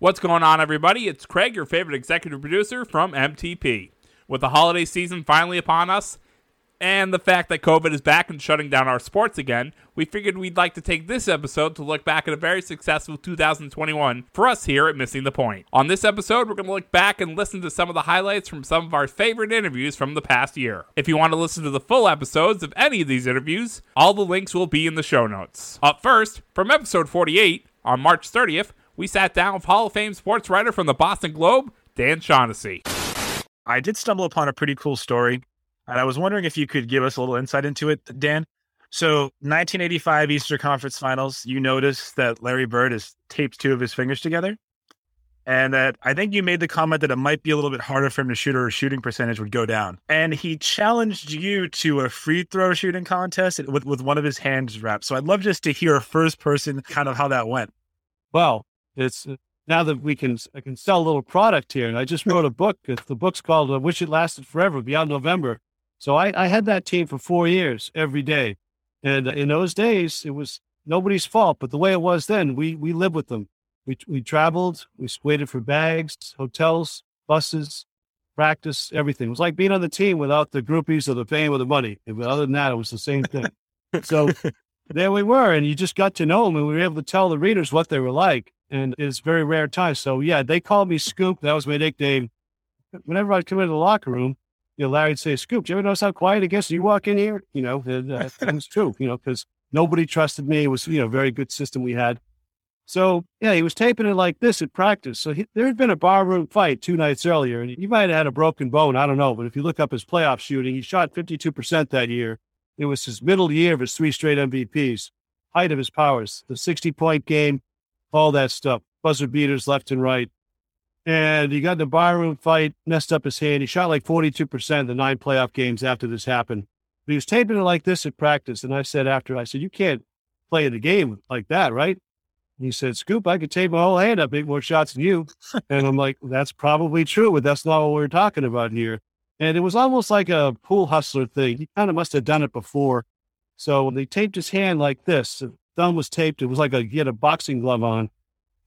What's going on, everybody? It's Craig, your favorite executive producer from MTP. With the holiday season finally upon us, and the fact that COVID is back and shutting down our sports again, we figured we'd like to take this episode to look back at a very successful 2021 for us here at Missing the Point. On this episode, we're going to look back and listen to some of the highlights from some of our favorite interviews from the past year. If you want to listen to the full episodes of any of these interviews, all the links will be in the show notes. Up first, from episode 48, on March 30th, we sat down with Hall of Fame sports writer from the Boston Globe, Dan Shaughnessy. I did stumble upon a pretty cool story, and I was wondering if you could give us a little insight into it, Dan. So, 1985 Easter Conference Finals, you noticed that Larry Bird has taped two of his fingers together. And that I think you made the comment that it might be a little bit harder for him to shoot or shooting percentage would go down. And he challenged you to a free throw shooting contest with, with one of his hands wrapped. So I'd love just to hear first person kind of how that went. Well, it's uh, now that we can I can sell a little product here, and I just wrote a book. The book's called "I Wish It Lasted Forever" beyond November. So I, I had that team for four years every day, and in those days it was nobody's fault. But the way it was then, we we lived with them. We we traveled, we waited for bags, hotels, buses, practice, everything. It was like being on the team without the groupies or the fame or the money. But other than that, it was the same thing. So there we were, and you just got to know them, and we were able to tell the readers what they were like. And it's very rare time. So yeah, they called me Scoop. That was my nickname. Whenever I'd come into the locker room, you know, Larry'd say, "Scoop, do you ever notice how quiet it gets? You walk in here, you know, and, uh, that was true, you know, because nobody trusted me. It was you know a very good system we had. So yeah, he was taping it like this at practice. So he, there had been a barroom fight two nights earlier, and he might have had a broken bone. I don't know, but if you look up his playoff shooting, he shot fifty two percent that year. It was his middle year of his three straight MVPs, height of his powers, the 60 point game, all that stuff, buzzer beaters left and right. And he got in a barroom fight, messed up his hand. He shot like 42% the nine playoff games after this happened. But he was taping it like this at practice. And I said after, I said, You can't play in the game like that, right? He said, Scoop, I could tape my whole hand up, make more shots than you. and I'm like, That's probably true, but that's not what we're talking about here. And it was almost like a pool hustler thing. He kind of must have done it before. So they taped his hand like this. The thumb was taped. It was like a, he had a boxing glove on.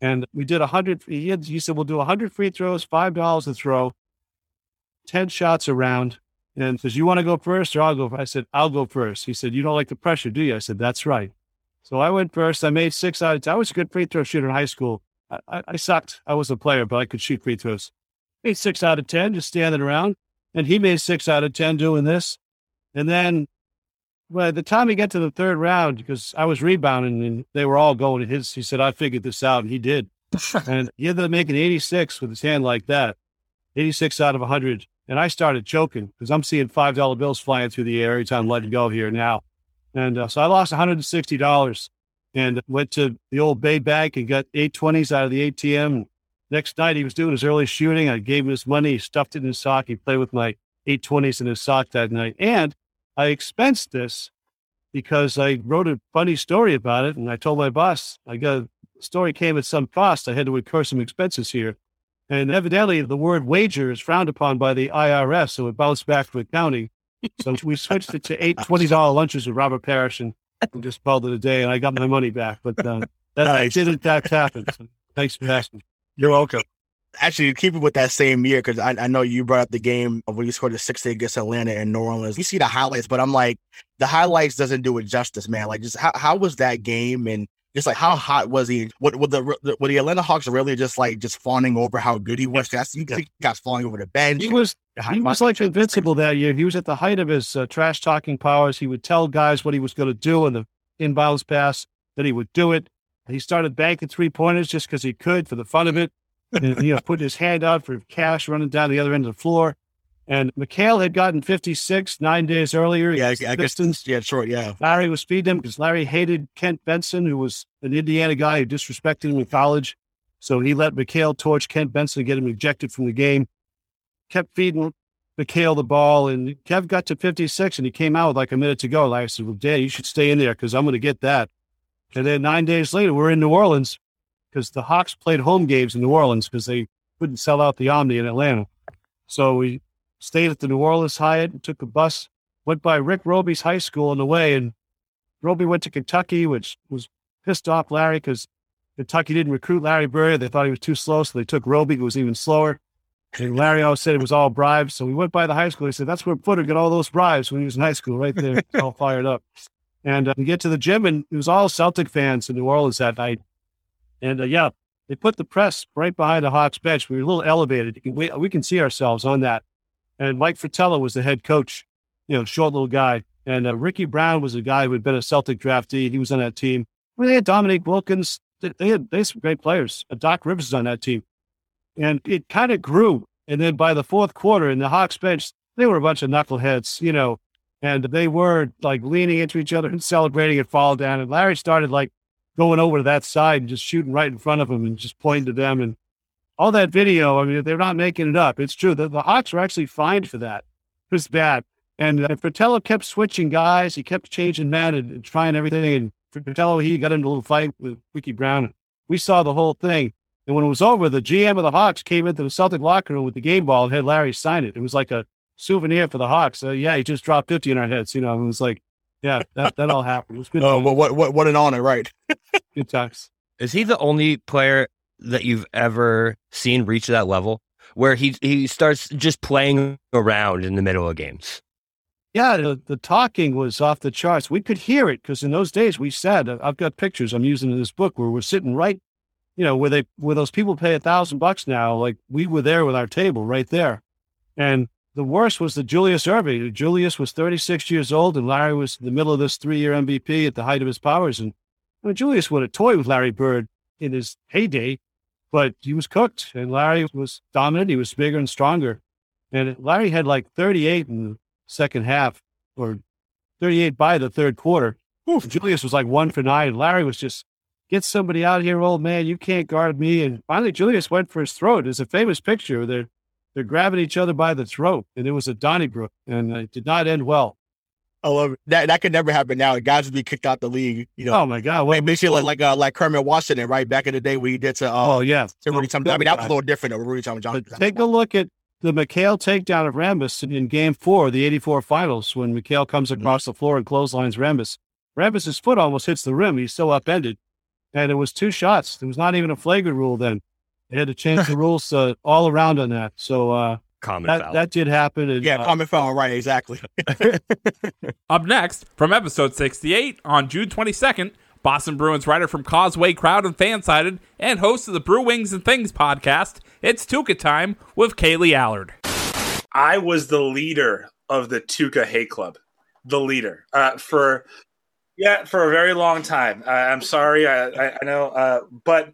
And we did a hundred. He, had, he said, we'll do a hundred free throws, $5 a throw, 10 shots around. And says, you want to go first or I'll go? I said, I'll go first. He said, you don't like the pressure, do you? I said, that's right. So I went first. I made six out of 10. I was a good free throw shooter in high school. I, I, I sucked. I was a player, but I could shoot free throws. Made six out of 10, just standing around. And he made six out of 10 doing this. And then by the time he got to the third round, because I was rebounding and they were all going to his, he said, I figured this out. And he did. and he ended up making 86 with his hand like that 86 out of 100. And I started choking because I'm seeing $5 bills flying through the air every time I'm letting go here now. And uh, so I lost $160 and went to the old BayBank and got 820s out of the ATM. Next night, he was doing his early shooting. I gave him his money. He stuffed it in his sock. He played with my 820s in his sock that night. And I expensed this because I wrote a funny story about it. And I told my boss, I got a story came at some cost. I had to incur some expenses here. And evidently, the word wager is frowned upon by the IRS. So it bounced back to accounting. So we switched it to eight $20 lunches with Robert Parish and just called it a day. And I got my money back. But uh, that Nice. did in fact happen. So thanks for asking. You're welcome. actually keeping with that same year because I, I know you brought up the game of when you scored the six against Atlanta and New Orleans. You see the highlights, but I'm like, the highlights doesn't do it justice, man. Like, just how, how was that game and just like how hot was he? What were the were the Atlanta Hawks really just like just fawning over how good he was? That's you he got falling over the bench. He was he was like invincible that year. He was at the height of his uh, trash talking powers. He would tell guys what he was going to do in the inbounds pass, that he would do it. He started banking three pointers just because he could for the fun of it. And, you know, putting his hand out for cash running down the other end of the floor. And McHale had gotten 56 nine days earlier. yeah, I, I guess yeah, short, yeah. Larry was feeding him because Larry hated Kent Benson, who was an Indiana guy who disrespected him in college. So he let McHale torch Kent Benson and get him ejected from the game. Kept feeding McHale the ball, and Kev got to 56, and he came out with like a minute to go. Larry said, Well, Dad, you should stay in there because I'm going to get that. And then nine days later, we're in New Orleans because the Hawks played home games in New Orleans because they couldn't sell out the Omni in Atlanta. So we stayed at the New Orleans Hyatt and took a bus, went by Rick Robey's high school on the way. And Robey went to Kentucky, which was pissed off Larry because Kentucky didn't recruit Larry Bird. They thought he was too slow, so they took Robey, who was even slower. And Larry always said it was all bribes. So we went by the high school. He said, that's where Footer got all those bribes when he was in high school, right there, all fired up. And uh, we get to the gym, and it was all Celtic fans in New Orleans that night. And uh, yeah, they put the press right behind the Hawks bench. We were a little elevated. We, we can see ourselves on that. And Mike Fratello was the head coach, you know, short little guy. And uh, Ricky Brown was a guy who had been a Celtic draftee. He was on that team. Well, they had Dominique Wilkins. They had, they had some great players. Uh, Doc Rivers was on that team. And it kind of grew. And then by the fourth quarter in the Hawks bench, they were a bunch of knuckleheads, you know, and they were like leaning into each other and celebrating and fall down. And Larry started like going over to that side and just shooting right in front of them and just pointing to them. And all that video, I mean, they're not making it up. It's true. The, the Hawks were actually fined for that. It was bad. And uh, Fratello kept switching guys. He kept changing men and, and trying everything. And Fratello, he got into a little fight with Ricky Brown. We saw the whole thing. And when it was over, the GM of the Hawks came into the Celtic locker room with the game ball and had Larry sign it. It was like a souvenir for the Hawks. Uh, yeah, he just dropped 50 in our heads. You know, it was like, yeah, that, that all happened. It was good. Oh, well, what, what, what an honor, right? good times. Is he the only player that you've ever seen reach that level where he he starts just playing around in the middle of games? Yeah, the, the talking was off the charts. We could hear it because in those days we said, uh, I've got pictures I'm using in this book where we're sitting right you know, where they where those people pay a thousand bucks now, like we were there with our table right there. And the worst was the Julius Erving. Julius was 36 years old, and Larry was in the middle of this three-year MVP at the height of his powers. And I mean, Julius would have toyed with Larry Bird in his heyday, but he was cooked, and Larry was dominant. He was bigger and stronger. And Larry had like 38 in the second half, or 38 by the third quarter. Oof. Julius was like one for nine. Larry was just get somebody out here, old man. You can't guard me. And finally, Julius went for his throat. There's a famous picture. They're, they're grabbing each other by the throat. And it was a Donnybrook, and it did not end well. I love it. That that could never happen now. Guys would be kicked out the league. You know. Oh my God! Wait, basically like like uh, like Kermit Washington, right? Back in the day, we did to uh, oh yeah, to Rudy Tom. I mean, that was a little different. Though, Rudy Tomjanovich. take a look at the McHale takedown of Rambis in Game Four, the '84 Finals, when McHale comes mm-hmm. across mm-hmm. the floor and clotheslines Rambis. Rambis's foot almost hits the rim. He's so upended and it was two shots. There was not even a flagrant rule then. They had to change the rules uh, all around on that. So uh, common that, foul. that did happen. And, yeah, uh, common foul. Right, exactly. Up next, from episode 68 on June 22nd, Boston Bruins writer from Causeway Crowd and Fansided and host of the BruWings and Things podcast, it's Tuukka time with Caylee Allard. I was the leader of the Tuukka Hate Club, the leader uh, for yeah, for a very long time. Uh, I'm sorry, I, I, I know, uh, but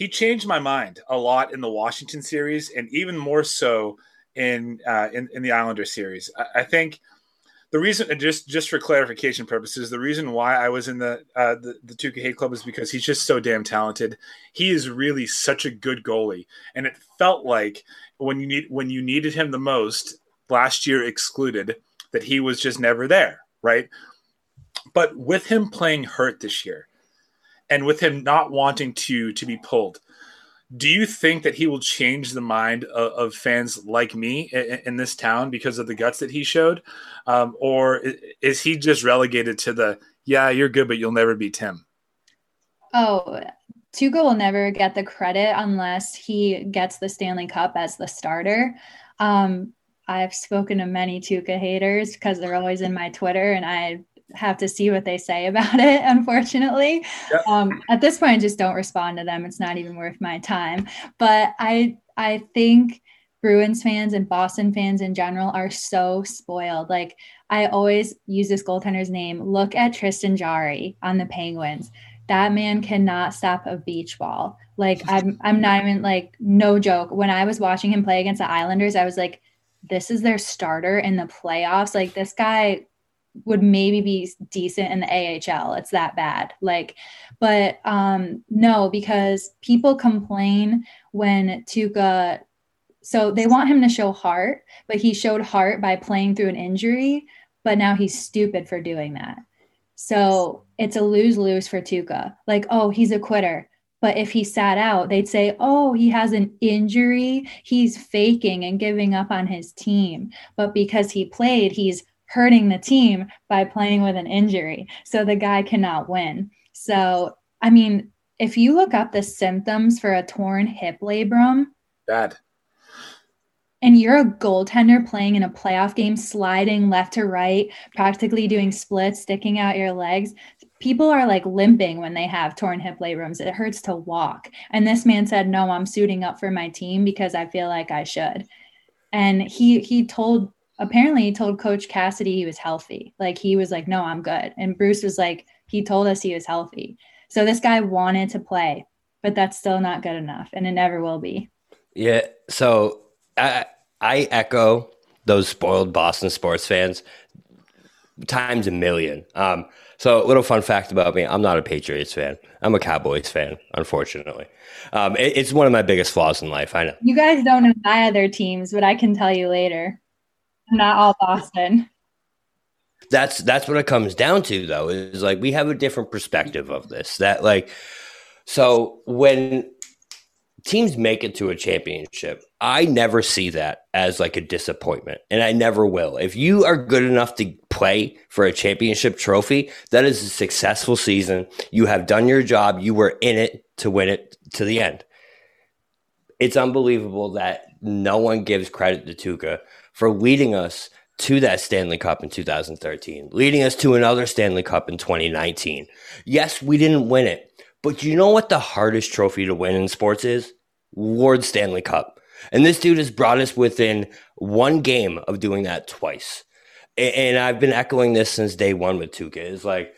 he changed my mind a lot in the Washington series, and even more so in uh, in, in, the Islander series. I, I, think the reason, just just for clarification purposes, the reason why I was in the uh, the, the Tuukka Club is because he's just so damn talented. He is really such a good goalie, and it felt like when you need when you needed him the most last year, excluded, that he was just never there. Right but with him playing hurt this year, and with him not wanting to to be pulled, do you think that he will change the mind of, of fans like me in, in, this town because of the guts that he showed, um, or is he just relegated to the yeah you're good but you'll never beat Tim? Oh, Tuukka will never get the credit unless he gets the Stanley Cup as the starter. Um, I've spoken to many Tuukka haters because they're always in my Twitter, and I have to see what they say about it unfortunately. Yep. um, at this point i just don't respond to them. It's not even worth my time. But i i think bruins fans and boston fans in general are so spoiled. Like i always use this goaltender's name look at Tristan Jarry on the penguins. That man cannot stop a beach ball. Like i'm i'm not even like no joke. When i was watching him play against the islanders i was like this is their starter in the playoffs. Like this guy would maybe be decent in the AHL. It's that bad. Like, but um no, because people complain when Tuukka so they want him to show heart, but he showed heart by playing through an injury, but now he's stupid for doing that. So it's a lose-lose for Tuukka. Like, oh, he's a quitter. But if he sat out, they'd say, oh, he has an injury. He's faking and giving up on his team. But because he played, he's hurting the team by playing with an injury. So the guy cannot win. So, I mean, if you look up the symptoms for a torn hip labrum, Bad. and you're a goaltender playing in a playoff game, sliding left to right, practically doing splits, sticking out your legs, people are like limping when they have torn hip labrums. It hurts to walk. And this man said, "No, I'm suiting up for my team because I feel like I should." And he he told apparently he told coach Cassidy he was healthy. Like he was like, "No, I'm good." And Bruce was like, he told us he was healthy. So this guy wanted to play, but that's still not good enough and it never will be. Yeah. So I I echo those spoiled Boston sports fans times a million. Um, so a little fun fact about me: I'm not a Patriots fan. I'm a Cowboys fan. Unfortunately, um, it, it's one of my biggest flaws in life. I know. You guys don't know my other teams, but I can tell you later. Not all Boston. That's that's what it comes down to, though. Is like we have a different perspective of this. That like, so when teams make it to a championship, I never see that as like a disappointment, and I never will. If you are good enough to play for a championship trophy, that is a successful season. You have done your job. You were in it to win it to the end. It's unbelievable that no one gives credit to Tuukka for leading us to that Stanley Cup in 2013, leading us to another Stanley Cup in 2019. Yes, we didn't win it, but do you know what the hardest trophy to win in sports is? Ward Stanley Cup. And this dude has brought us within one game of doing that twice. And I've been echoing this since day one with Tuukka. It's like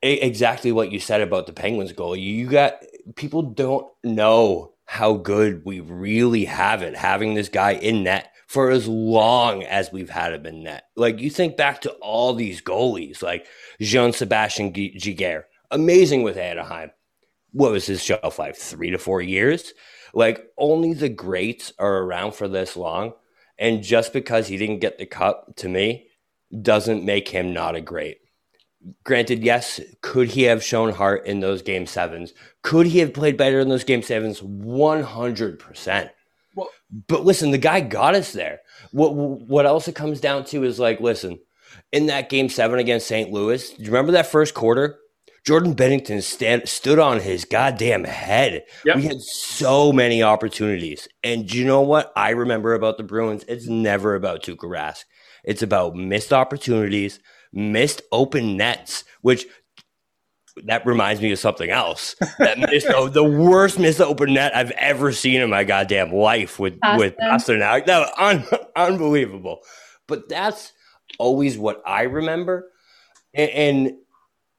exactly what you said about the Penguins goal. You got people don't know how good we really have it having this guy in net for as long as we've had him in net. Like you think back to all these goalies, like Jean-Sébastien Giguère, amazing with Anaheim. What was his shelf life? Three to four years. Like only the greats are around for this long, and just because he didn't get the cup, to me, doesn't make him not a great. Granted, yes, could he have shown heart in those game sevens? Could he have played better in those game sevens? One hundred percent but listen, the guy got us there. What what else it comes down to is like, listen, in that game seven against St. Louis, do you remember that first quarter? Jordan Binnington stand, stood on his goddamn head. Yep. We had so many opportunities. And you know what I remember about the Bruins? It's never about Tuukka Rask. It's about missed opportunities, missed open nets, which that reminds me of something else. That missed, oh, the worst missed open net I've ever seen in my goddamn life with Austin. with Pastrnak. That un, unbelievable. But that's always what I remember, and, and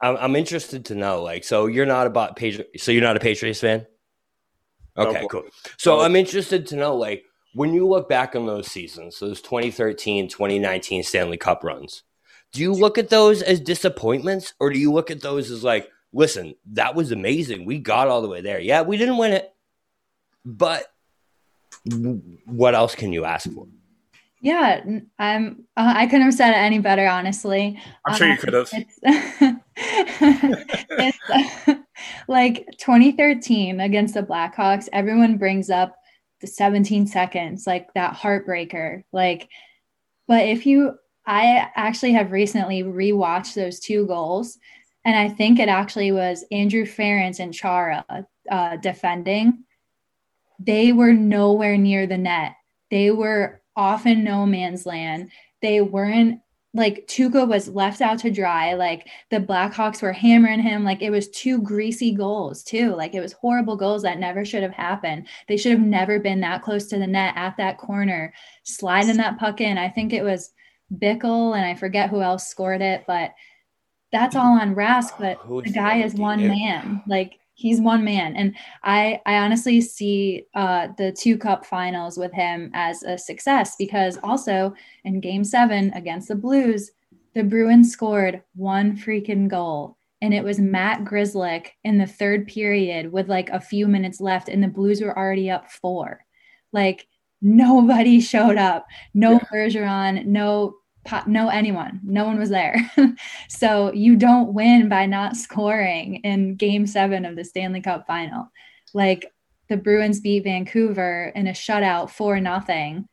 I'm, I'm, interested to know. Like, so you're not about Patriot, so you're not a Patriots fan. Okay, no, cool. So no. I'm interested to know, like, when you look back on those seasons, those 2013, 2019 Stanley Cup runs do you look at those as disappointments or do you look at those as like, listen, that was amazing. We got all the way there. Yeah, we didn't win it, but what else can you ask for? Yeah, I'm. Uh, I couldn't have said it any better, honestly. I'm sure you uh, could have. It's, it's uh, like 2013 against the Blackhawks. Everyone brings up the 17 seconds, like that heartbreaker. Like, but if you I actually have recently rewatched those two goals, and I think it actually was Andrew Ference and Chara uh, defending. They were nowhere near the net. They were off in no man's land. They weren't like Tuukka was left out to dry. Like the Blackhawks were hammering him. Like it was two greasy goals too. Like it was horrible goals that never should have happened. They should have never been that close to the net at that corner, sliding that puck in. I think it was Bickell and I forget who else scored it, but that's all on Rask. But the guy is one man. Like he's one man. And I I honestly see uh, the two cup finals with him as a success because also in game seven against the Blues, the Bruins scored one freaking goal. And it was Matt Grzelcyk in the third period with like a few minutes left, and the Blues were already up four. Like nobody showed up. No yeah. Bergeron, no no anyone. No one was there. so you don't win by not scoring in game 7 of the Stanley Cup final. Like the Bruins beat Vancouver in a shutout for nothing.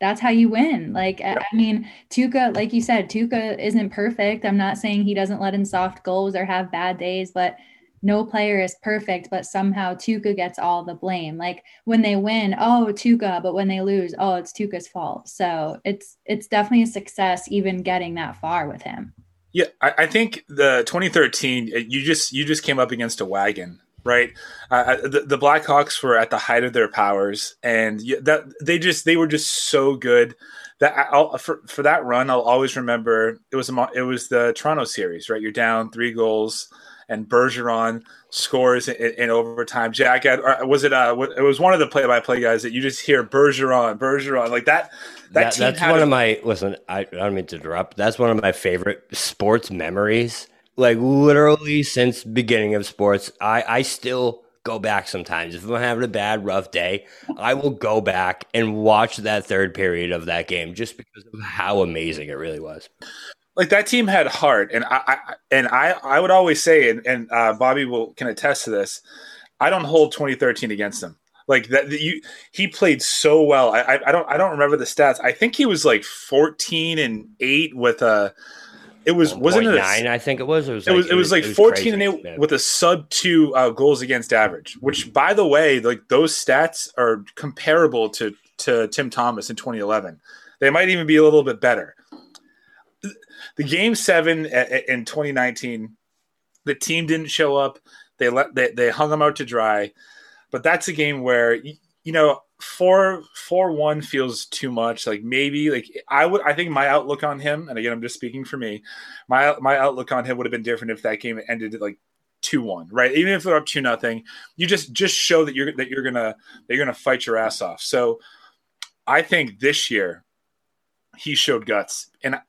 That's how you win. Like yeah. I mean, Tuukka, like you said, Tuukka isn't perfect. I'm not saying he doesn't let in soft goals or have bad days, but no player is perfect, but somehow Tuukka gets all the blame. Like when they win, oh Tuukka, but when they lose, oh it's Tuukka's fault. So it's it's definitely a success even getting that far with him. Yeah, I, I think the 2013 uh, you just you just came up against a wagon right? Uh, uh, the, the Blackhawks were at the height of their powers, and that they just they were just so good that I'll, for for that run, I'll always remember it was a, it was the Toronto series, right? You're down three goals, and Bergeron scores in, in overtime. Jack, was it uh, it was one of the play-by-play guys that you just hear Bergeron, Bergeron, like that. That, that that's one a, of my listen. I, I don't mean to interrupt. That's one of my favorite sports memories like literally since beginning of sports, I I still go back sometimes. If I'm having a bad, rough day, I will go back and watch that third period of that game just because of how amazing it really was. Like that team had heart, and I, I and I I would always say, and, and uh, Bobby will can attest to this. I don't hold 2013 against them. Like that, you he played so well. I, I I don't I don't remember the stats. I think he was like 14 and eight with a it was wasn't it nine? I think it was. It was. Like, it was, it was like it was fourteen crazy, and eight with a sub two uh, goals against average. Which, by the way, like those stats are comparable to to Tim Thomas in 2011. They might even be a little bit better. The game seven in 2019, the team didn't show up. They let they, they hung them out to dry. But that's a game where you know four four one feels too much. Like maybe like I would I think my outlook on him, and again I'm just speaking for me, my my outlook on him would have been different if that game ended like two one, right? Even if they're up two nothing, you just just show that you're that you're gonna that you're gonna fight your ass off. So I think this year he showed guts. And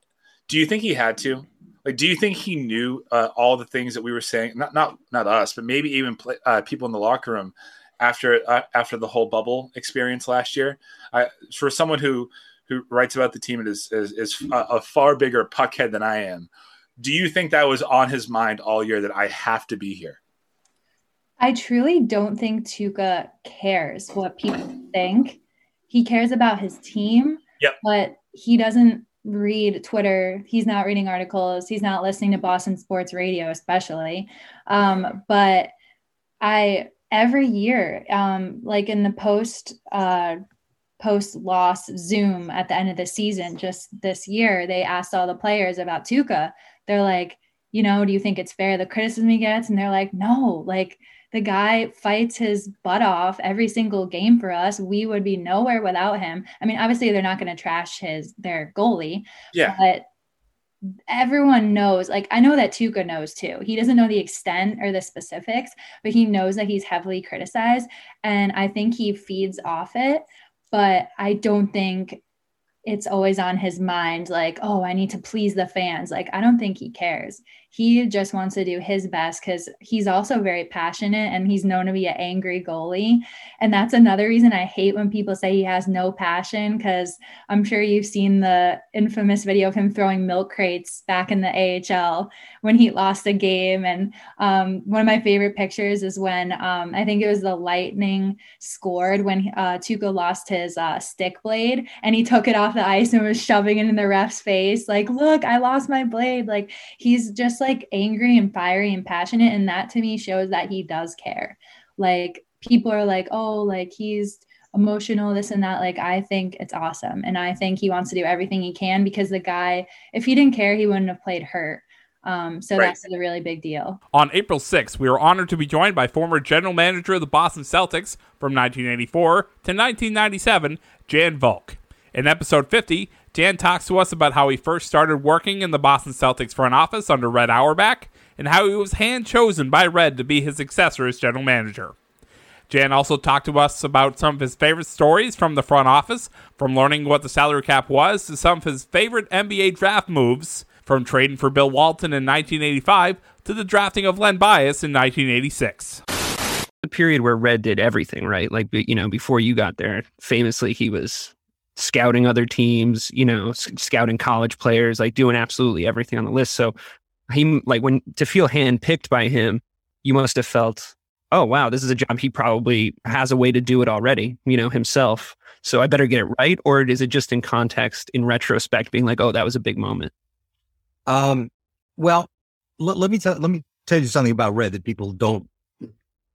do you think he had to? Like, do you think he knew uh, all the things that we were saying? Not not not us, but maybe even play, uh, people in the locker room after uh, after the whole bubble experience last year. I, for someone who who writes about the team and is is, is a, a, far bigger puckhead than I am, do you think that was on his mind all year that I have to be here? I truly don't think Tuukka cares what people think. He cares about his team, yep. but he doesn't read Twitter. He's not reading articles. He's not listening to Boston sports radio, especially. Um, but I every year, um, like in the post uh, post loss Zoom at the end of the season, just this year, they asked all the players about Tuukka. They're like, you know, do you think it's fair the criticism he gets? And they're like, no, like the guy fights his butt off every single game for us. We would be nowhere without him. I mean, obviously they're not going to trash his their goalie, yeah, but everyone knows like i know that tuukka knows too he doesn't know the extent or the specifics but he knows that he's heavily criticized and i think he feeds off it but i don't think it's always on his mind like oh i need to please the fans like i don't think he cares he just wants to do his best because he's also very passionate and he's known to be an angry goalie. And that's another reason I hate when people say he has no passion because I'm sure you've seen the infamous video of him throwing milk crates back in the AHL when he lost a game. And um, one of my favorite pictures is when um, I think it was the Lightning scored when uh, Tuukka lost his uh, stick blade and he took it off the ice and was shoving it in the ref's face. Like, look, I lost my blade. Like, he's just like angry and fiery and passionate. And that to me shows that he does care. Like people are like, oh, like he's emotional, this and that. Like I think it's awesome. And I think he wants to do everything he can because the guy, if he didn't care, he wouldn't have played hurt. Um, so right. that's a really big deal. On April 6th, we were honored to be joined by former general manager of the Boston Celtics from 1984 to 1997, Jan Volk. In episode 50, Dan talks to us about how he first started working in the Boston Celtics front office under Red Auerbach and how he was hand chosen by Red to be his successor as general manager. Jan also talked to us about some of his favorite stories from the front office, from learning what the salary cap was to some of his favorite NBA draft moves, from trading for Bill Walton in 1985 to the drafting of Len Bias in 1986 the period where Red did everything, right? Like, you know, before you got there, famously, he was scouting other teams, you know, scouting college players, like doing absolutely everything on the list. So he like when to feel handpicked by him, you must have felt, oh wow, this is a job he probably has a way to do it already, you know, himself. So I better get it right, or is it just in context, in retrospect, being like, oh, that was a big moment? Um, well, l- let me tell, let me tell you something about Red that people don't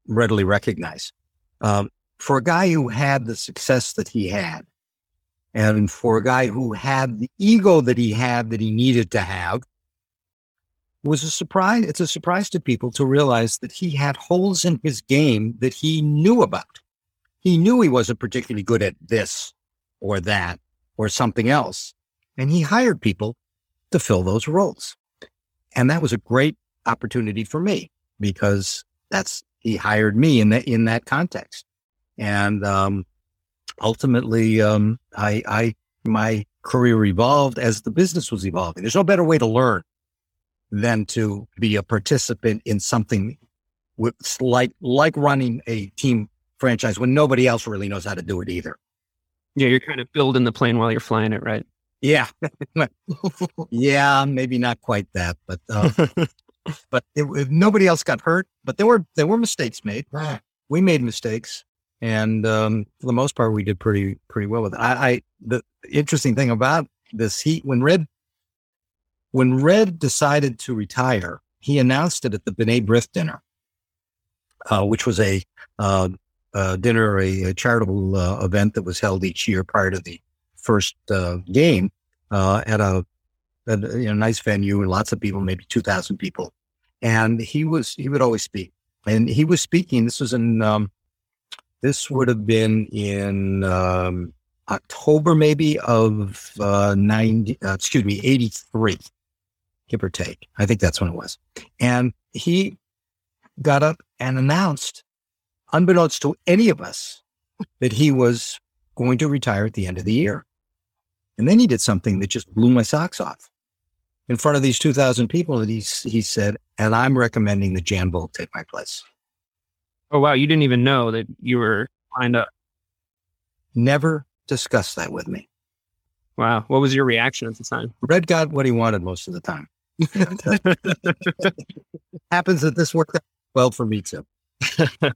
readily recognize. Um, for a guy who had the success that he had, and for a guy who had the ego that he had that he needed to have, was a surprise. It's a surprise to people to realize that he had holes in his game that he knew about. He knew he wasn't particularly good at this or that or something else. And he hired people to fill those roles. And that was a great opportunity for me because that's, he hired me in that, in that context. And, um, ultimately, um, I, I, my career evolved as the business was evolving. There's no better way to learn than to be a participant in something with like, like running a team franchise when nobody else really knows how to do it either. Yeah, you're kind of building the plane while you're flying it, right? Yeah, yeah, maybe not quite that, but uh, but it, nobody else got hurt. But there were there were mistakes made. We made mistakes, and um, for the most part, we did pretty pretty well with it. I, I the interesting thing about this heat when Red when Red decided to retire, he announced it at the B'nai B'rith dinner, uh, which was a uh, uh, dinner, a, a charitable uh, event that was held each year prior to the first uh, game uh, at a, a nice venue and lots of people, maybe 2,000 people. And he was, he would always speak. And he was speaking. This was in, um, this would have been in um, October, maybe of uh, 90, uh, excuse me, 83, give or take. I think that's when it was. And he got up and announced unbeknownst to any of us, that he was going to retire at the end of the year. And then he did something that just blew my socks off. In front of these 2,000 people, that he, he said, and I'm recommending that Jan Volk take my place. Oh, wow. You didn't even know that you were lined up. Never discussed that with me. Wow. What was your reaction at the time? Red got what he wanted most of the time. Happens that this worked out well for me too.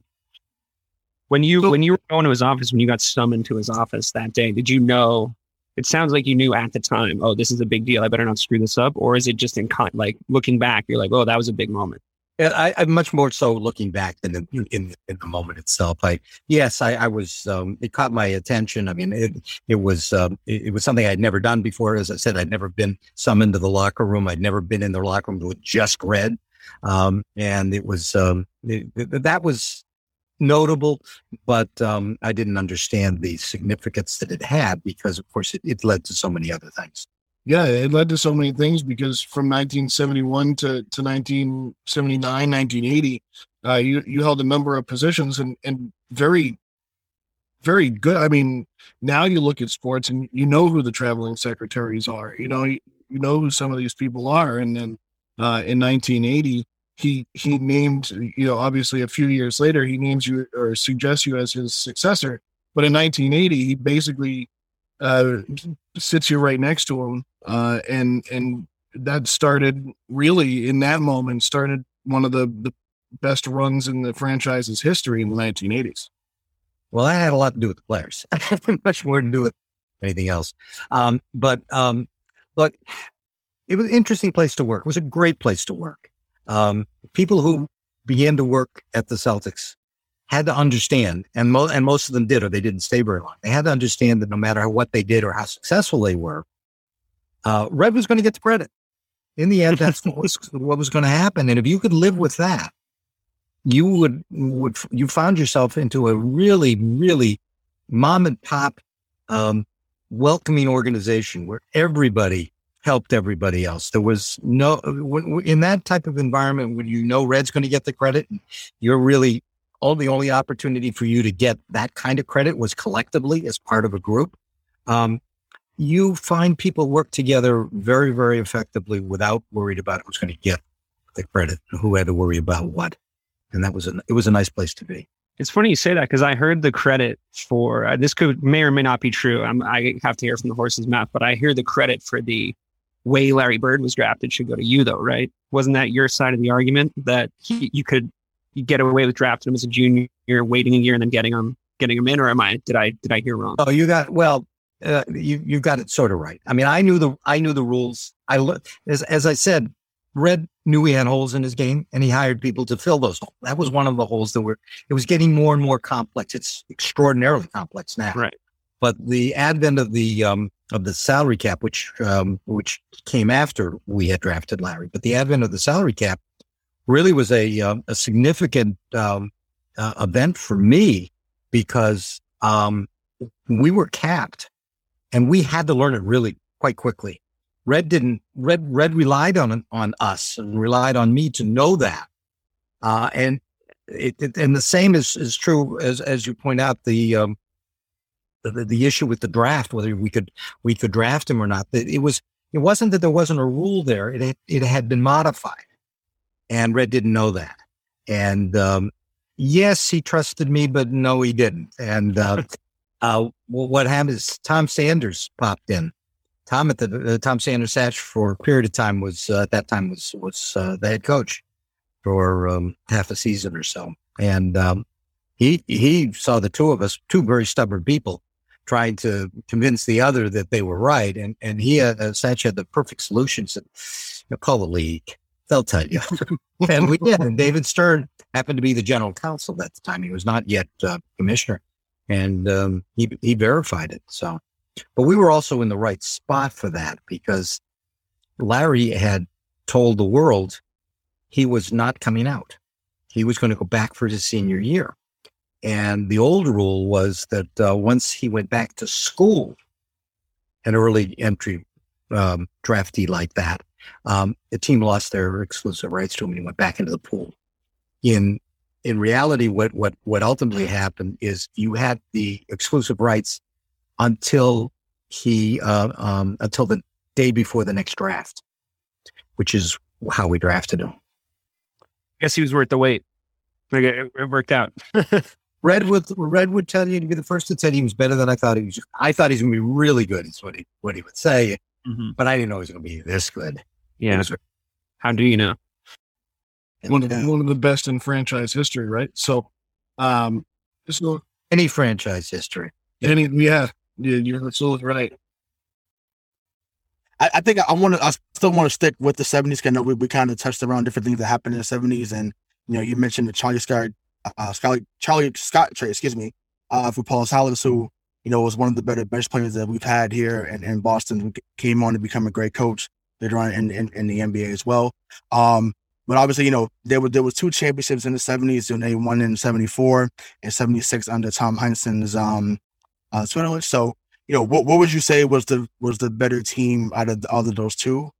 When you so, when you were going to his office, when you got summoned to his office that day, did you know? It sounds like you knew at the time. Oh, this is a big deal. I better not screw this up. Or is it just in con- like looking back? You're like, oh, that was a big moment. I, am much more so looking back than in, in, the moment itself. I yes, I, I was. Um, it caught my attention. I mean, it it was um, it, it, was something I'd never done before. As I said, I'd never been summoned to the locker room. I'd never been in the locker room with just Red, um, and it was um, it, that was notable, but um, I didn't understand the significance that it had because, of course, it, it, led to so many other things. Yeah, it led to so many things because from 1971 to, to 1979, 1980, uh, you, you held a number of positions and, and very, very good. I mean, now you look at sports and you know who the traveling secretaries are. You know, you, you know who some of these people are. And then uh, in 1980, he he named you know obviously a few years later he names you or suggests you as his successor but in 1980 he basically uh, sits you right next to him uh, and and that started really in that moment started one of the the best runs in the franchise's history in the 1980s well that had a lot to do with the players. Much more to do with anything else. Um, but um, look it was an interesting place to work. It was a great place to work. Um, people who began to work at the Celtics had to understand, and, mo- and most of them did, or they didn't stay very long. They had to understand that no matter what they did or how successful they were, uh, Red was going to get the credit. In the end, that's what was, what was going to happen. And if you could live with that, you would would you found yourself into a really really mom and pop um, welcoming organization where everybody helped everybody else. There was no in that type of environment when you know Red's going to get the credit, you're really all the only opportunity for you to get that kind of credit was collectively as part of a group. Um, you find people work together very, very effectively without worried about who's going to get the credit, who had to worry about what, and that was a it was a nice place to be. It's funny you say that because I heard the credit for uh, this could may or may not be true. I'm, I have to hear from the horse's mouth, but I hear the credit for the way Larry Bird was drafted should go to you, though, right? Wasn't that your side of the argument that he, you could get away with drafting him as a junior, waiting a year, and then getting him getting him in? Or am I did I did I hear wrong? Oh, you got well. Uh, you you got it sort of right. I mean, I knew the I knew the rules. I as as I said, Red knew he had holes in his game and he hired people to fill those holes. That was one of the holes that were, it was getting more and more complex. It's extraordinarily complex now. Right. But the advent of the, um, of the salary cap, which, um, which came after we had drafted Larry, but the advent of the salary cap really was a, um, a significant, um, uh, event for me because, um, we were capped and we had to learn it really quite quickly. Red didn't. Red Red relied on on us and relied on me to know that. Uh, and it, it, and the same is is true as as you point out the um the, the issue with the draft whether we could we could draft him or not. It, it was it wasn't that there wasn't a rule there. It it had been modified, and Red didn't know that. And um, yes, he trusted me, but no, he didn't. And uh, uh, what happened is Tom Sanders popped in Tom at the uh, Tom Sanders Satch for a period of time was uh, at that time was was uh, the head coach for um, half a season or so, and um, he he saw the two of us, two very stubborn people, trying to convince the other that they were right, and and he uh, Satch had the perfect solutions. And, you know, call the league; they'll tell you. and we did. And David Stern happened to be the general counsel at the time; he was not yet uh, commissioner, and um, he he verified it. So but we were also in the right spot for that because Larry had told the world he was not coming out. He was going to go back for his senior year. And the old rule was that uh, once he went back to school, an early entry um, draftee like that, um, the team lost their exclusive rights to him and he went back into the pool. In in reality, what what what ultimately happened is you had the exclusive rights until he uh, um, until the day before the next draft, which is how we drafted him. I guess he was worth the wait. It, it worked out. Red would Red would tell you to be the first to tell you he was better than I thought he was. I thought he's going to be really good. Is what he what he would say, mm-hmm. but I didn't know he was going to be this good. Yeah. How do you know? One of one of the best in franchise history, right? So, um, so any franchise history. Any yeah, yeah, you're absolutely right. I, I think I want to. I still want to stick with the '70s. I know we, we kind of touched around different things that happened in the '70s, and you know, you mentioned the Charlie Scott, uh, Scott, Charlie Scott trade, excuse me, uh, for Paul Silas, who you know was one of the better bench players that we've had here in, in Boston. Who came on to become a great coach later on in, in, in the NBA as well. Um, but obviously, you know, there were there was two championships in the '70s, and they won in '74 and '76 under Tom Heinsohn's um, uh, So, you know, what what would you say was the was the better team out of out of those two?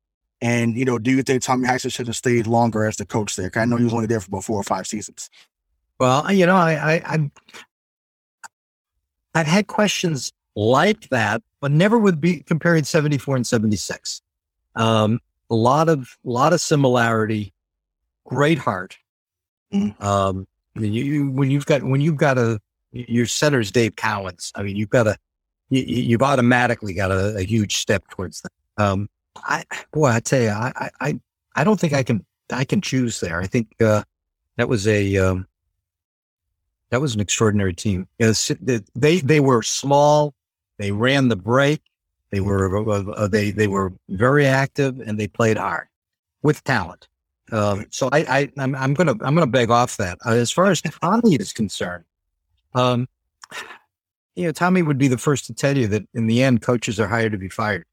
And you know, do you think Tommy Heinsohn should have stayed longer as the coach there? I know he was only there for about four or five seasons. Well, you know, I, I I'm I've had questions like that, but never would be comparing 74 and 76. Um, a lot of lot of similarity, great heart. Mm. Um, you, when you've got when you've got a your center's Dave Cowens. I mean, you've got a, you, have automatically got a, a, huge step towards that. Um, I, boy, I tell you, I, I, I don't think I can, I can choose there. I think, uh, that was a, um, that was an extraordinary team. Yes, they, they were small. They ran the break. They were, uh, uh, they, they were very active and they played hard with talent. Um, so I, I, I'm, I'm gonna, I'm gonna beg off that. Uh, as far as Tommy is concerned, um, you know, Tommy would be the first to tell you that in the end, coaches are hired to be fired.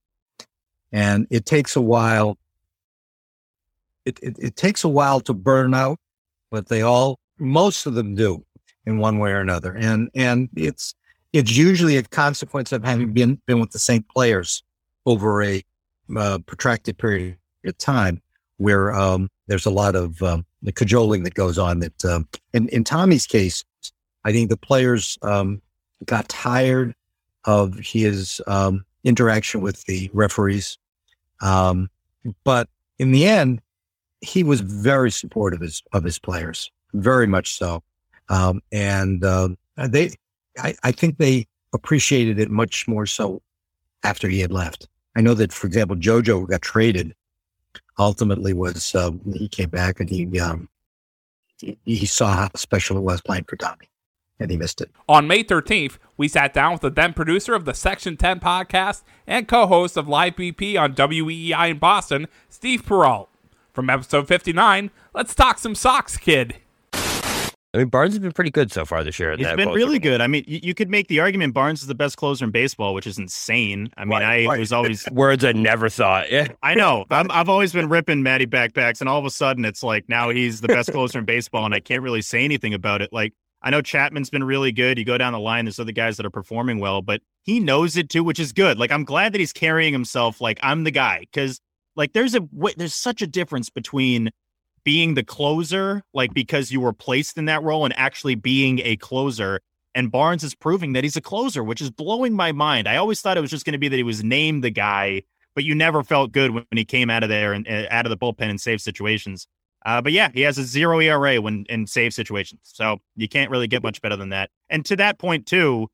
And it takes a while. It, it, it takes a while to burn out, but they all, most of them do in one way or another. And, and it's, it's usually a consequence of having been, been with the same players over a uh, protracted period of time where um, there's a lot of um, the cajoling that goes on that um, in, in Tommy's case, I think the players um, got tired of his um, interaction with the referees. Um, but in the end, he was very supportive of his, of his players, very much so. And uh, they, I, I, think they appreciated it much more so after he had left. I know that, for example, JoJo got traded. Ultimately, was uh, he came back and he um, he saw how special it was playing for Tommy and he missed it. On May 13th, we sat down with the then producer of the Section 10 podcast and co host of Live BP on WEEI in Boston, Steve Perrault. From episode 59, let's talk some socks, kid. I mean, Barnes has been pretty good so far this year. He's been really good. I mean, you, you, could make the argument Barnes is the best closer in baseball, which is insane. I mean, right, I right. was always words I never thought. Yeah, I know. i have always been ripping Matty backpacks, and all of a sudden, it's like now he's the best closer in baseball, and I can't really say anything about it. Like I know Chapman's been really good. You go down the line, there's other guys that are performing well, but he knows it too, which is good. Like I'm glad that he's carrying himself like I'm the guy because like there's a way there's such a difference between being the closer, like because you were placed in that role, and actually being a closer. And Barnes is proving that he's a closer, which is blowing my mind. I always thought it was just going to be that he was named the guy, but you never felt good when, he came out of there and uh, out of the bullpen in save situations. Uh, but yeah, he has a zero ERA when in save situations, so you can't really get much better than that. And to that point too,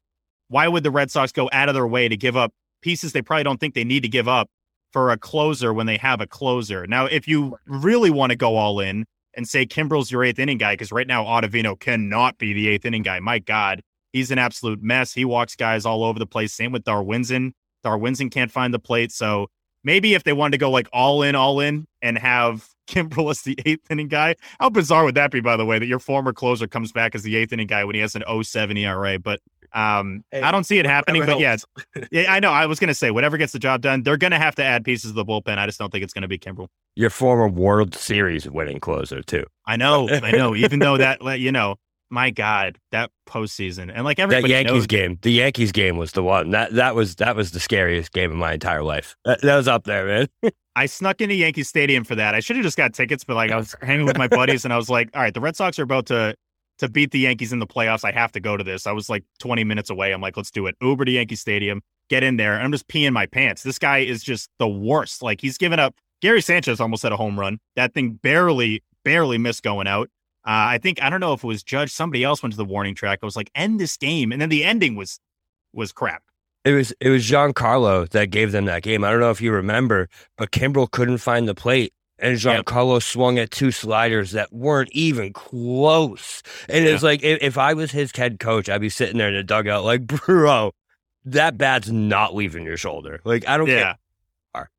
why would the Red Sox go out of their way to give up pieces they probably don't think they need to give up for a closer when they have a closer. Now, if you really want to go all in and say Kimbrel's your eighth inning guy, because right now Ottavino cannot be the eighth inning guy. My God, he's an absolute mess. He walks guys all over the place. Same with Darwinzon. Darwinzon can't find the plate. So maybe if they wanted to go like all in, all in and have Kimbrel as the eighth inning guy, how bizarre would that be, by the way, that your former closer comes back as the eighth inning guy when he has an 07 ERA? But um, hey, I don't see it happening, but yeah, yeah, I know. I was going to say whatever gets the job done, they're going to have to add pieces of the bullpen. I just don't think it's going to be Kimbrel. Your former World Series winning closer too. I know, I know. Even though that, you know, my God, that postseason and like everybody that Yankees knows, game, the Yankees game was the one that that was that was the scariest game of my entire life. That, that was up there, man. I snuck into Yankee Stadium for that. I should have just got tickets, but like I was hanging with my buddies and I was like, all right, the Red Sox are about to to beat the Yankees in the playoffs, I have to go to this. I was like 20 minutes away. I'm like, let's do it. Uber to Yankee Stadium, get in there. I'm just peeing my pants. This guy is just the worst. Like he's given up. Gary Sanchez almost had a home run. That thing barely, barely missed going out. Uh, I think I don't know if it was Judge. Somebody else went to the warning track. I was like, end this game, and then the ending was was crap. It was it was Giancarlo that gave them that game. I don't know if you remember, but Kimbrel couldn't find the plate and Giancarlo yep. swung at two sliders that weren't even close. And yeah. it's like if, if, I was his head coach, I'd be sitting there in the dugout like, bro, that bat's not leaving your shoulder. Like I don't yeah. care.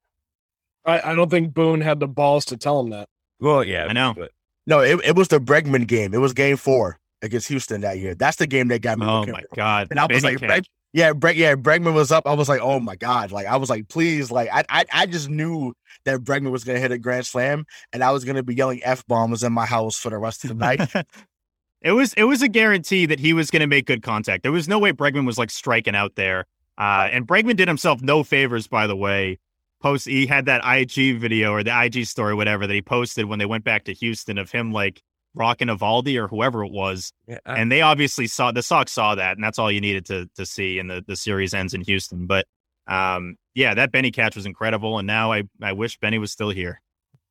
I, I don't think Boone had the balls to tell him that. Well, yeah, I know. But. No, it, it was the Bregman game. It was game four against Houston that year. That's the game that got me. Oh my god! And I was Benny like, yeah, Breg, yeah, Bregman was up. I was like, oh my god, like I was like, please, like I, I, I just knew that Bregman was gonna hit a grand slam, and I was gonna be yelling f bombs in my house for the rest of the night. it was, it was a guarantee that he was gonna make good contact. There was no way Bregman was like striking out there, uh, and Bregman did himself no favors, by the way. Post, he had that IG video or the IG story, whatever, that he posted when they went back to Houston of him like Rockin' Eovaldi or whoever it was. Yeah, I, and they obviously saw the Sox saw that, and that's all you needed to to see. And the, the series ends in Houston. But um, yeah, that Benny catch was incredible. And now I, I wish Benny was still here.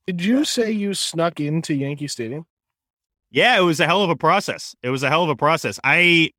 Did you say you snuck into Yankee Stadium? Yeah, it was a hell of a process. It was a hell of a process. I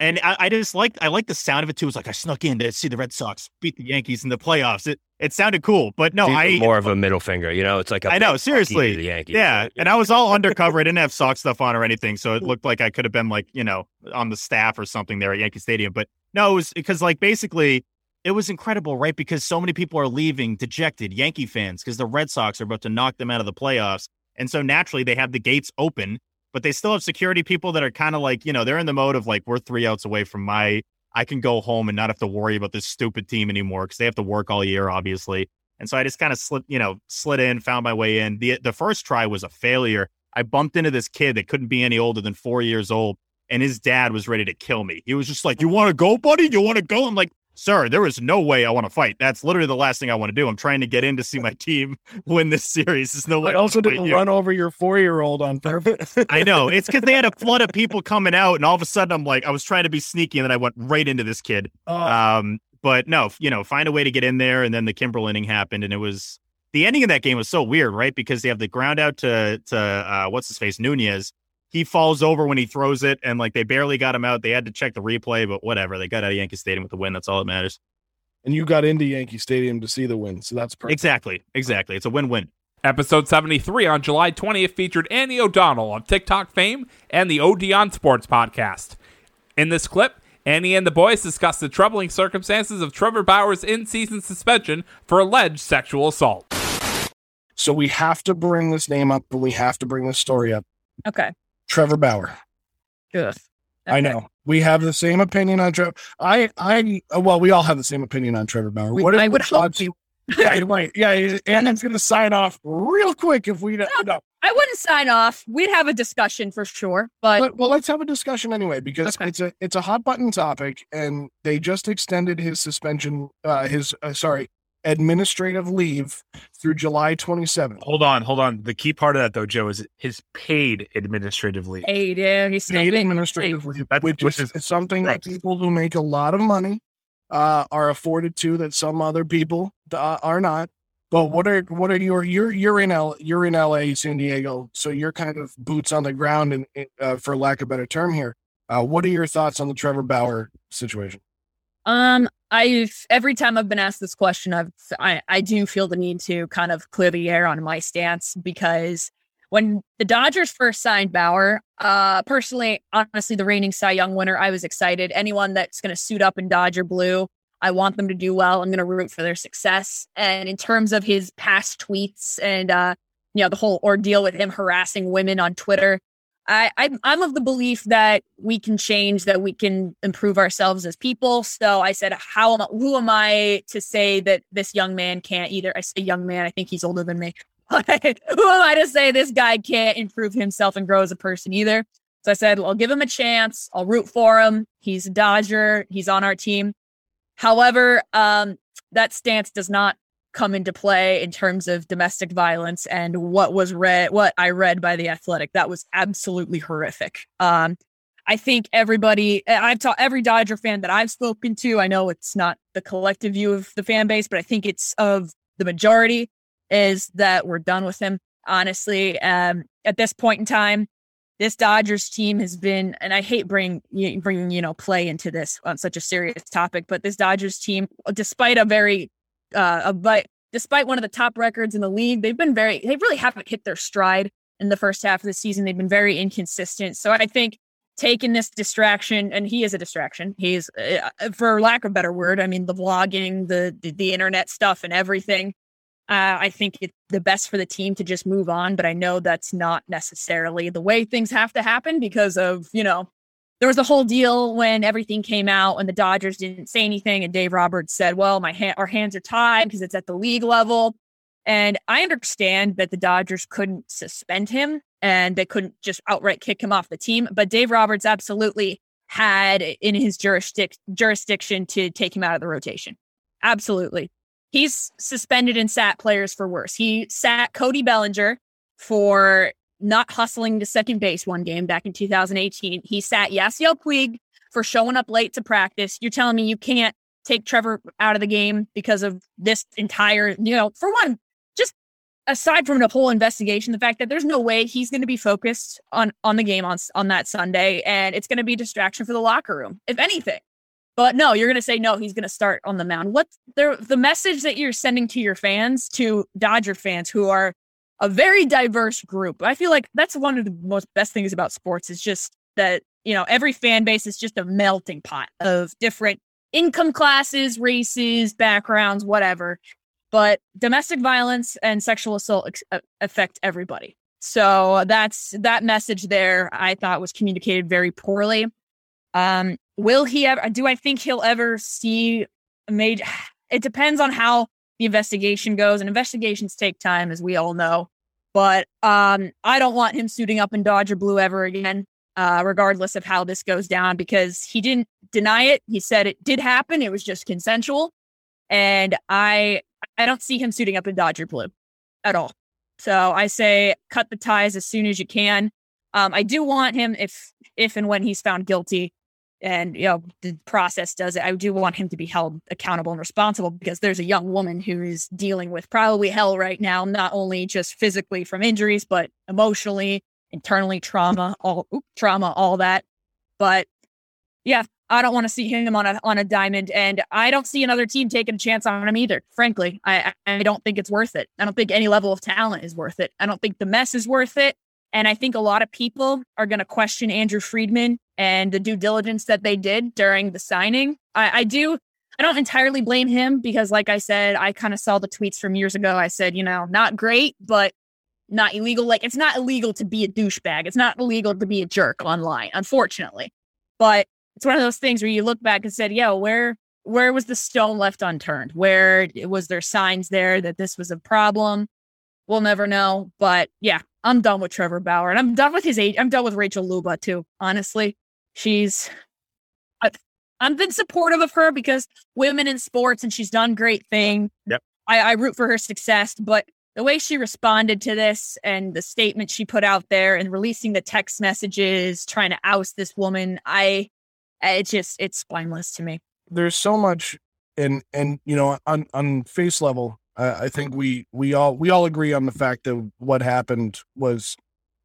and I, I just like I like the sound of it too. It's like I snuck in to see the Red Sox beat the Yankees in the playoffs. It it sounded cool, but no, I more of a middle finger. You know, it's like I know seriously. The Yankees. Yeah, and I was all undercover. I didn't have Sox stuff on or anything, so it looked like I could have been like you know on the staff or something there at Yankee Stadium. But no, it was because like basically it was incredible, right? Because so many people are leaving dejected, Yankee fans, because the Red Sox are about to knock them out of the playoffs, and so naturally they have the gates open but they still have security people that are kind of like, you know, they're in the mode of like, we're three outs away from my, I can go home and not have to worry about this stupid team anymore because they have to work all year, obviously. And so I just kind of slid, you know, slid in, found my way in. The the first try was a failure. I bumped into this kid that couldn't be any older than four years old, and his dad was ready to kill me. He was just like, "You want to go, buddy? You want to go?" I'm like, sir, there is no way I want to fight. That's literally the last thing I want to do. I'm trying to get in to see my team win this series. There's no way. I also didn't you. run over your four year old on purpose. I know. It's because they had a flood of people coming out, and all of a sudden I'm like, I was trying to be sneaky, and then I went right into this kid. Oh. Um, but no, you know, find a way to get in there, and then the Kimbrel inning happened, and it was the ending of that game was so weird, right? Because they have the ground out to to uh, what's his face Nunez, he falls over when he throws it, and like they barely got him out. They had to check the replay, but whatever. They got out of Yankee Stadium with the win. That's all that matters and you got into Yankee Stadium to see the win. So that's perfect. Exactly. Exactly. It's a win win. Episode 73 on July 20th featured Annie O'Donnell of TikTok fame and the OD on Sports podcast. In this clip, Annie and the boys discuss the troubling circumstances of Trevor Bauer's in season suspension for alleged sexual assault. So we have to bring this name up and we have to bring this story up. Okay. Trevor Bauer. Good. I know we have the same opinion on Trevor. I, I, well, we all have the same opinion on Trevor Bauer. We- What are I would hope thoughts- yeah, might. Yeah, and it's going to sign off real quick if we don't. No. I wouldn't sign off. We'd have a discussion for sure, but, But well, let's have a discussion anyway because Okay. it's a it's a hot button topic, and they just extended his suspension, uh, his uh, sorry, administrative leave through July twenty seventh. Hold on, hold on. The key part of that though, Joe, is his paid administrative leave. hey, yeah, he's Paid being- administrative leave, That's- which which is is- something that people who make a lot of money uh, are afforded to that some other people uh, are not. But what are what are your you're you're in L you're in L.A. San Diego, so you're kind of boots on the ground, and uh, for lack of a better term here. Uh, what are your thoughts on the Trevor Bauer situation? Um, I've every time I've been asked this question, I've I, I do feel the need to kind of clear the air on my stance because when the Dodgers first signed Bauer, uh, personally, honestly, the reigning Cy Young winner, I was excited. Anyone that's going to suit up in Dodger blue, I want them to do well. I'm going to root for their success. And in terms of his past tweets and uh, you know, the whole ordeal with him harassing women on Twitter, I, I'm, I'm of the belief that we can change, that we can improve ourselves as people. So I said, how am I, who am I to say that this young man can't either? I say young man, I think he's older than me. Who am I to say this guy can't improve himself and grow as a person either? So I said, well, I'll give him a chance. I'll root for him. He's a Dodger. He's on our team. However, um, that stance does not come into play in terms of domestic violence and what was read what I read by the athletic. That was absolutely horrific. Um I think everybody I've taught every Dodger fan that I've spoken to I know it's not the collective view of the fan base but I think it's of the majority is that we're done with him honestly. Um at this point in time this Dodgers team has been, and I hate bringing bringing you know play into this on such a serious topic, but this Dodgers team, despite a very uh, but despite one of the top records in the league, they've been very, they really haven't hit their stride in the first half of the season. They've been very inconsistent. So I think taking this distraction, and he is a distraction. He's, uh, for lack of a better word, I mean, the vlogging, the, the, the internet stuff and everything. Uh, I think it's the best for the team to just move on, but I know that's not necessarily the way things have to happen because of, you know, there was a whole deal when everything came out and the Dodgers didn't say anything, and Dave Roberts said, "Well, my ha- our hands are tied because it's at the league level." And I understand that the Dodgers couldn't suspend him and they couldn't just outright kick him off the team, but Dave Roberts absolutely had in his jurisdic- jurisdiction to take him out of the rotation. Absolutely. He's suspended and sat players for worse. He sat Cody Bellinger for not hustling to second base one game back in 2018. He sat Yasiel Puig for showing up late to practice. You're telling me you can't take Trevor out of the game because of this entire, you know, for one, just aside from the whole investigation, the fact that there's no way he's going to be focused on on the game on on that Sunday, and it's going to be distraction for the locker room, if anything. But no, you're going to say no. He's going to start on the mound. What the the message that you're sending to your fans, to Dodger fans who are a very diverse group. I feel like that's one of the most best things about sports is just that, you know, every fan base is just a melting pot of different income classes, races, backgrounds, whatever. But domestic violence and sexual assault ex- uh, affect everybody. So that's that message there I thought was communicated very poorly. Um, will he ever do I think he'll ever see major it depends on how the investigation goes and investigations take time as we all know. But um i don't want him suiting up in dodger blue ever again uh regardless of how this goes down because he didn't deny it. He said it did happen. It was just consensual. And i i don't see him suiting up in dodger blue at all. So i say cut the ties as soon as you can. Um i do want him if if and when he's found guilty and you know the process does it. I do want him to be held accountable and responsible because there's a young woman who is dealing with probably hell right now not only just physically from injuries but emotionally internally trauma all oop, trauma all that. But yeah i don't want to see him on a on a diamond and i don't see another team taking a chance on him either frankly. I i don't think it's worth it. I don't think any level of talent is worth it. I don't think the mess is worth it and I think a lot of people are going to question Andrew Friedman and the due diligence that they did during the signing. I, I do, I don't entirely blame him because, like I said, I kind of saw the tweets from years ago. I said, you know, not great, but not illegal. Like it's not illegal to be a douchebag. It's not illegal to be a jerk online, unfortunately. But it's one of those things where you look back and said, "Yeah, where where was the stone left unturned? Where was there signs there that this was a problem?" We'll never know. But yeah, I'm done with Trevor Bauer, and I'm done with his age. I'm done with Rachel Luba too. Honestly, she's. I've, I've been supportive of her because women in sports, and she's done great thing. Yep. I, I root for her success, but the way she responded to this and the statement she put out there and releasing the text messages trying to oust this woman, I it just it's spineless to me. There's so much, and and you know on on face level, uh, I think we we all we all agree on the fact that what happened was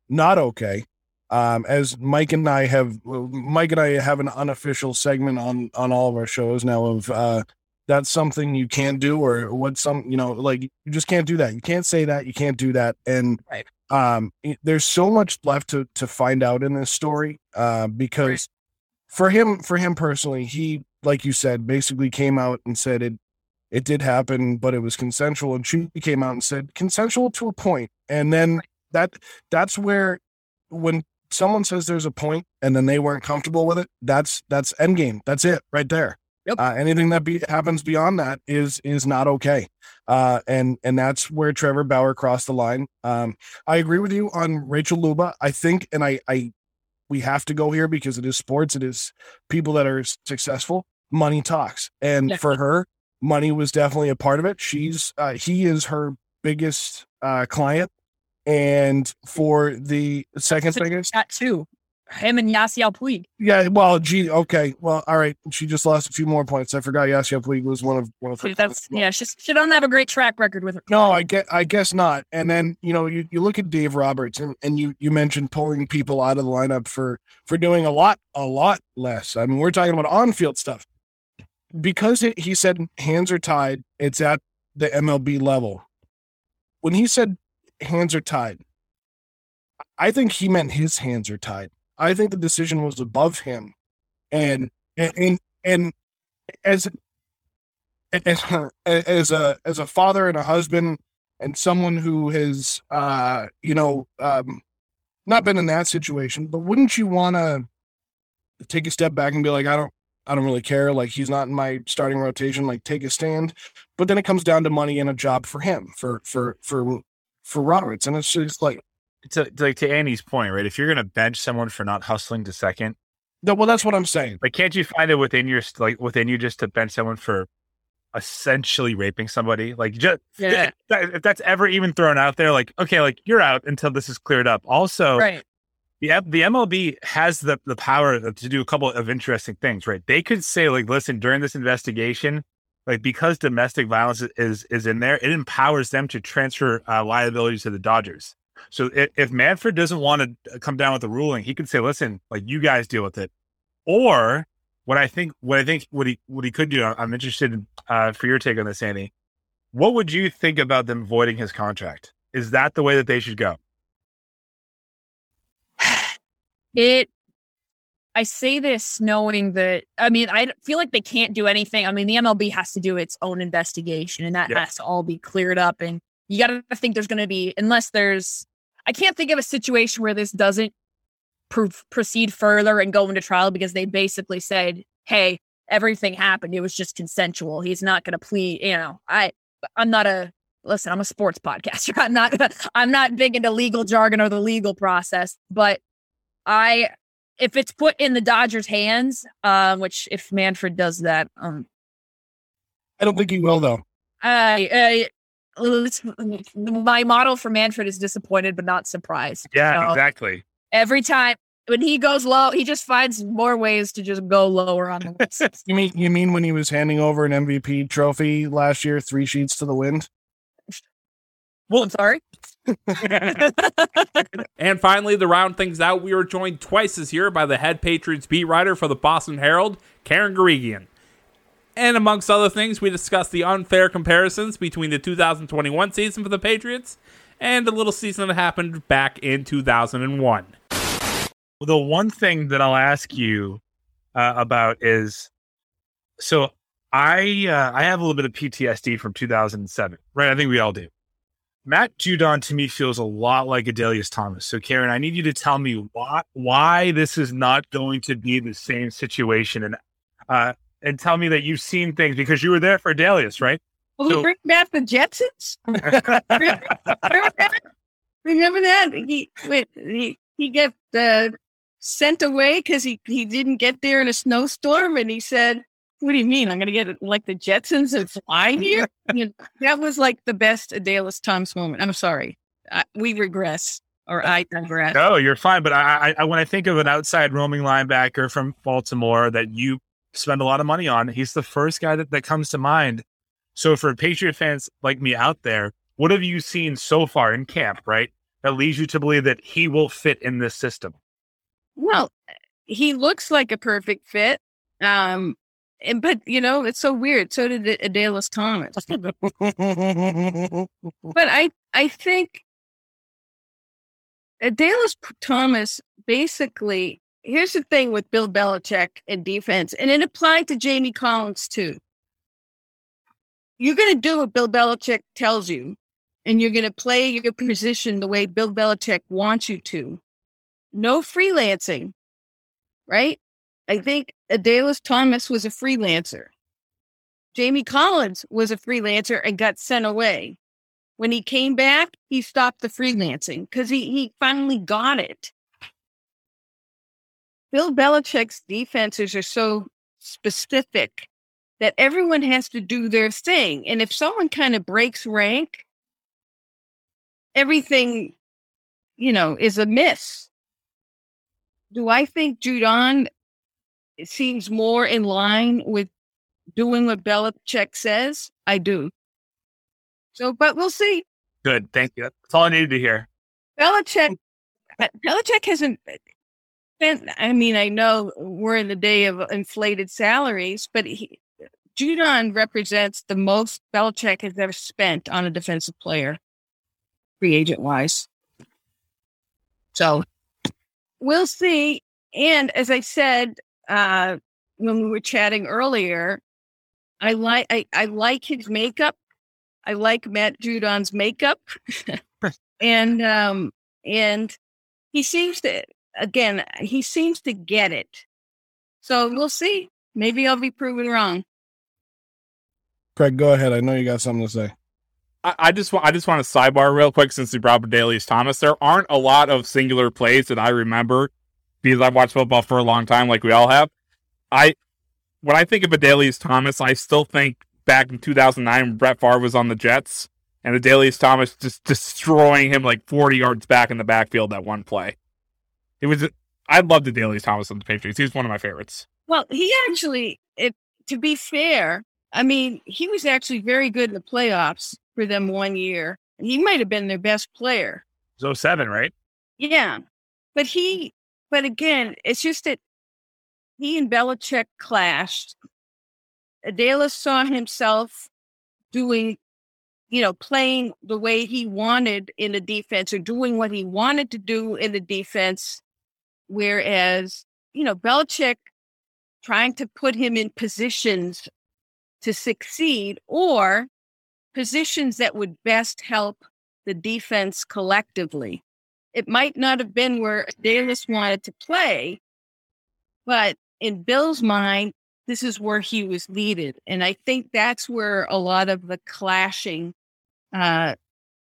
not okay. Um, as Mike and I have, Mike and I have an unofficial segment on on all of our shows now of uh, that's something you can't do or what some you know like you just can't do that you can't say that you can't do that and right. um there's so much left to to find out in this story uh because right. for him for him personally he like you said basically came out and said it it did happen but it was consensual and she came out and said consensual to a point. and then that that's where when someone says there's a point and then they weren't comfortable with it that's that's endgame that's it right there Yep. Uh, anything that be, happens beyond that is is not okay, uh, and and that's where Trevor Bauer crossed the line. Um, I agree with you on Rachel Luba. I think, and I, I, we have to go here because it is sports. It is people that are successful. Money talks, and Yeah. for her, money was definitely a part of it. She's uh, he is her biggest uh, client, and for the second biggest, Got two. Him and Yasiel Puig. yeah, well, gee, okay, well, all right. She just lost a few more points. I forgot Yasiel Puig was one of one of her. That's yeah. She, she doesn't have a great track record with her. No, I get, I guess not. And then you know, you, you look at Dave Roberts, and, and you you mentioned pulling people out of the lineup for for doing a lot, a lot less. I mean, we're talking about on field stuff because it, he said hands are tied. It's at the MLB level. When he said hands are tied, I think he meant his hands are tied. I think the decision was above him, and and and, as as as a as a father and a husband and someone who has uh you know um not been in that situation, but wouldn't you want to take a step back and be like, I don't I don't really care. Like he's not in my starting rotation. Like take a stand. But then it comes down to money and a job for him, for for for for Roberts, and it's just like to, to like to Andy's point, right? If you're going to bench someone for not hustling to second, no, well, that's what I'm saying. like, can't you find it within your like within you just to bench someone for essentially raping somebody? Like, just Yeah. if that's ever even thrown out there, like, okay, like you're out until this is cleared up. Also, Right. The the MLB has the the power to do a couple of interesting things, right? They could say, like, listen, during this investigation, like because domestic violence is is in there, it empowers them to transfer uh, liabilities to the Dodgers. So if, if Manfred doesn't want to come down with a ruling, he could say, listen, like you guys deal with it. Or what I think, what I think, what he what he could do, I'm interested in uh, for your take on this, Andy. What would you think about them voiding his contract? Is that the way that they should go? It. I say this knowing that I mean I feel like they can't do anything. I mean the MLB has to do its own investigation, and that has to all be cleared up. And you got to think there's going to be unless there's. I can't think of a situation where this doesn't pro- proceed further and go into trial because they basically said, "Hey, everything happened. It was just consensual. He's not going to plead." You know, I I'm not a listen. I'm a sports podcaster. I'm not. I'm not big into legal jargon or the legal process, but I if it's put in the Dodgers' hands, um, which if Manfred does that, um, I don't think he will though. I, uh, let's- my model for Manfred is disappointed but not surprised. Yeah, So exactly. Every time when he goes low, he just finds more ways to just go lower on the list. You mean you mean when he was handing over an MVP trophy last year, three sheets to the wind? Well, I'm sorry. And finally, to round things out, we were joined twice this year by the head Patriots beat writer for the Boston Herald, Karen Guregian. And amongst other things, we discussed the unfair comparisons between the 2021 season for the Patriots and the little season that happened back in 2001. The one thing that I'll ask you uh, about is so I uh, I have a little bit of PTSD from 2007, right? I think we all do. Matt Judon to me feels a lot like Adalius Thomas. So, Karen, I need you to tell me why why this is not going to be the same situation, and uh, and tell me that you've seen things because you were there for Adalius, right? Will So- we bring back the Jetsons? Remember that? Remember that? He wait, he he got uh, sent away because he he didn't get there in a snowstorm, and he said, "What do you mean? I'm going to get like the Jetsons and fly here?" You know, that was like the best Adalius Thomas moment. I'm sorry, I, we regress, or I digress. No, you're fine. But I, I, I, when I think of an outside roaming linebacker from Baltimore that you spend a lot of money on, he's the first guy that, that comes to mind. So for Patriot fans like me out there, what have you seen so far in camp, right? That leads you to believe that he will fit in this system. Well, he looks like a perfect fit. Um, but you know, it's so weird. So did Adalius Thomas. but I, I think Adalius Thomas basically. Here's the thing with Bill Belichick and defense, and it applied to Jamie Collins too. You're going to do what Bill Belichick tells you, and you're going to play your position the way Bill Belichick wants you to. No freelancing, right? I think Adalius Thomas was a freelancer. Jamie Collins was a freelancer and got sent away. When he came back, he stopped the freelancing because he, he finally got it. Bill Belichick's defenses are so specific that everyone has to do their thing. And if someone kind of breaks rank, everything, you know, is a miss. Do I think Judon seems more in line with doing what Belichick says? I do. So, but we'll see. Good, thank you. That's all I needed to hear. Belichick, Belichick hasn't spent. I mean, I know we're in the day of inflated salaries, but he, Judon represents the most Belichick has ever spent on a defensive player, free agent wise. So we'll see. And as I said uh, when we were chatting earlier, I like I, I like his makeup. I like Matt Judon's makeup, and um, and he seems to again he seems to get it. So we'll see. Maybe I'll be proven wrong. Craig, go ahead. I know you got something to say. I, I just want I just want to sidebar real quick since you brought up Adalius Thomas. There aren't a lot of singular plays that I remember because I've watched football for a long time, like we all have. I when I think of Adalius Thomas, I still think back in 2009 when Brett Favre was on the Jets and Adalius Thomas just destroying him like 40 yards back in the backfield that one play. It was I loved Adalius Thomas on the Patriots. He's one of my favorites. Well, he actually, it, to be fair, I mean, he was actually very good in the playoffs for them one year. He might have been their best player. So oh seven, right? Yeah. But he, but again, it's just that he and Belichick clashed. Adela saw himself doing, you know, playing the way he wanted in the defense or doing what he wanted to do in the defense. Whereas, you know, Belichick trying to put him in positions to succeed or positions that would best help the defense collectively. It might not have been where Dallas wanted to play, but in Bill's mind, this is where he was needed. And I think that's where a lot of the clashing uh,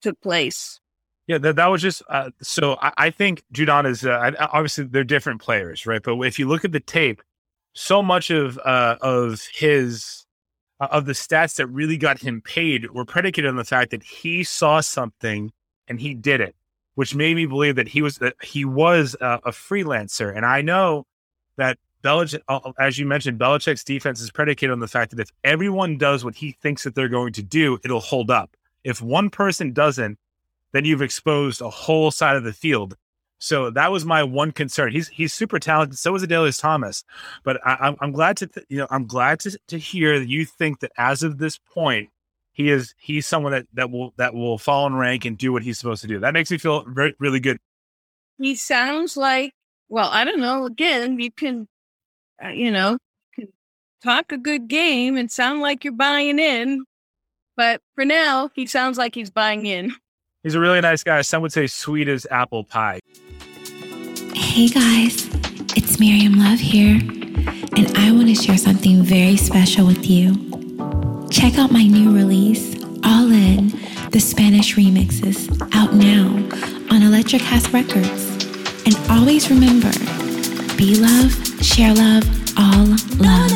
took place. Yeah, that, that was just uh, so. I, I think Judon is uh, obviously they're different players, right? But if you look at the tape, so much of uh, of his uh, of the stats that really got him paid were predicated on the fact that he saw something and he did it, which made me believe that he was that he was a, a freelancer. And I know that Belichick, uh, as you mentioned, Belichick's defense is predicated on the fact that if everyone does what he thinks that they're going to do, it'll hold up. If one person doesn't, then you've exposed a whole side of the field. So that was my one concern. He's he's super talented. So is Adalius Thomas, but I, I'm I'm glad to th- you know I'm glad to to hear that you think that as of this point he is he's someone that that will that will fall in rank and do what he's supposed to do. That makes me feel very, really good. He sounds like, well, I don't know. Again, you can, uh, you know, can talk a good game and sound like you're buying in. But for now, he sounds like he's buying in. He's a really nice guy. Some would say sweet as apple pie. Hey guys, it's Miriam Love here, and I want to share something very special with you. Check out my new release, All In, the Spanish remixes, out now on Electric House Records. And always remember be love, share love, all love.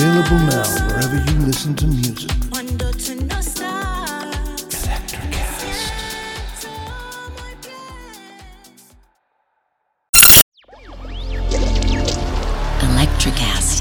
Available now wherever you listen to music. Electric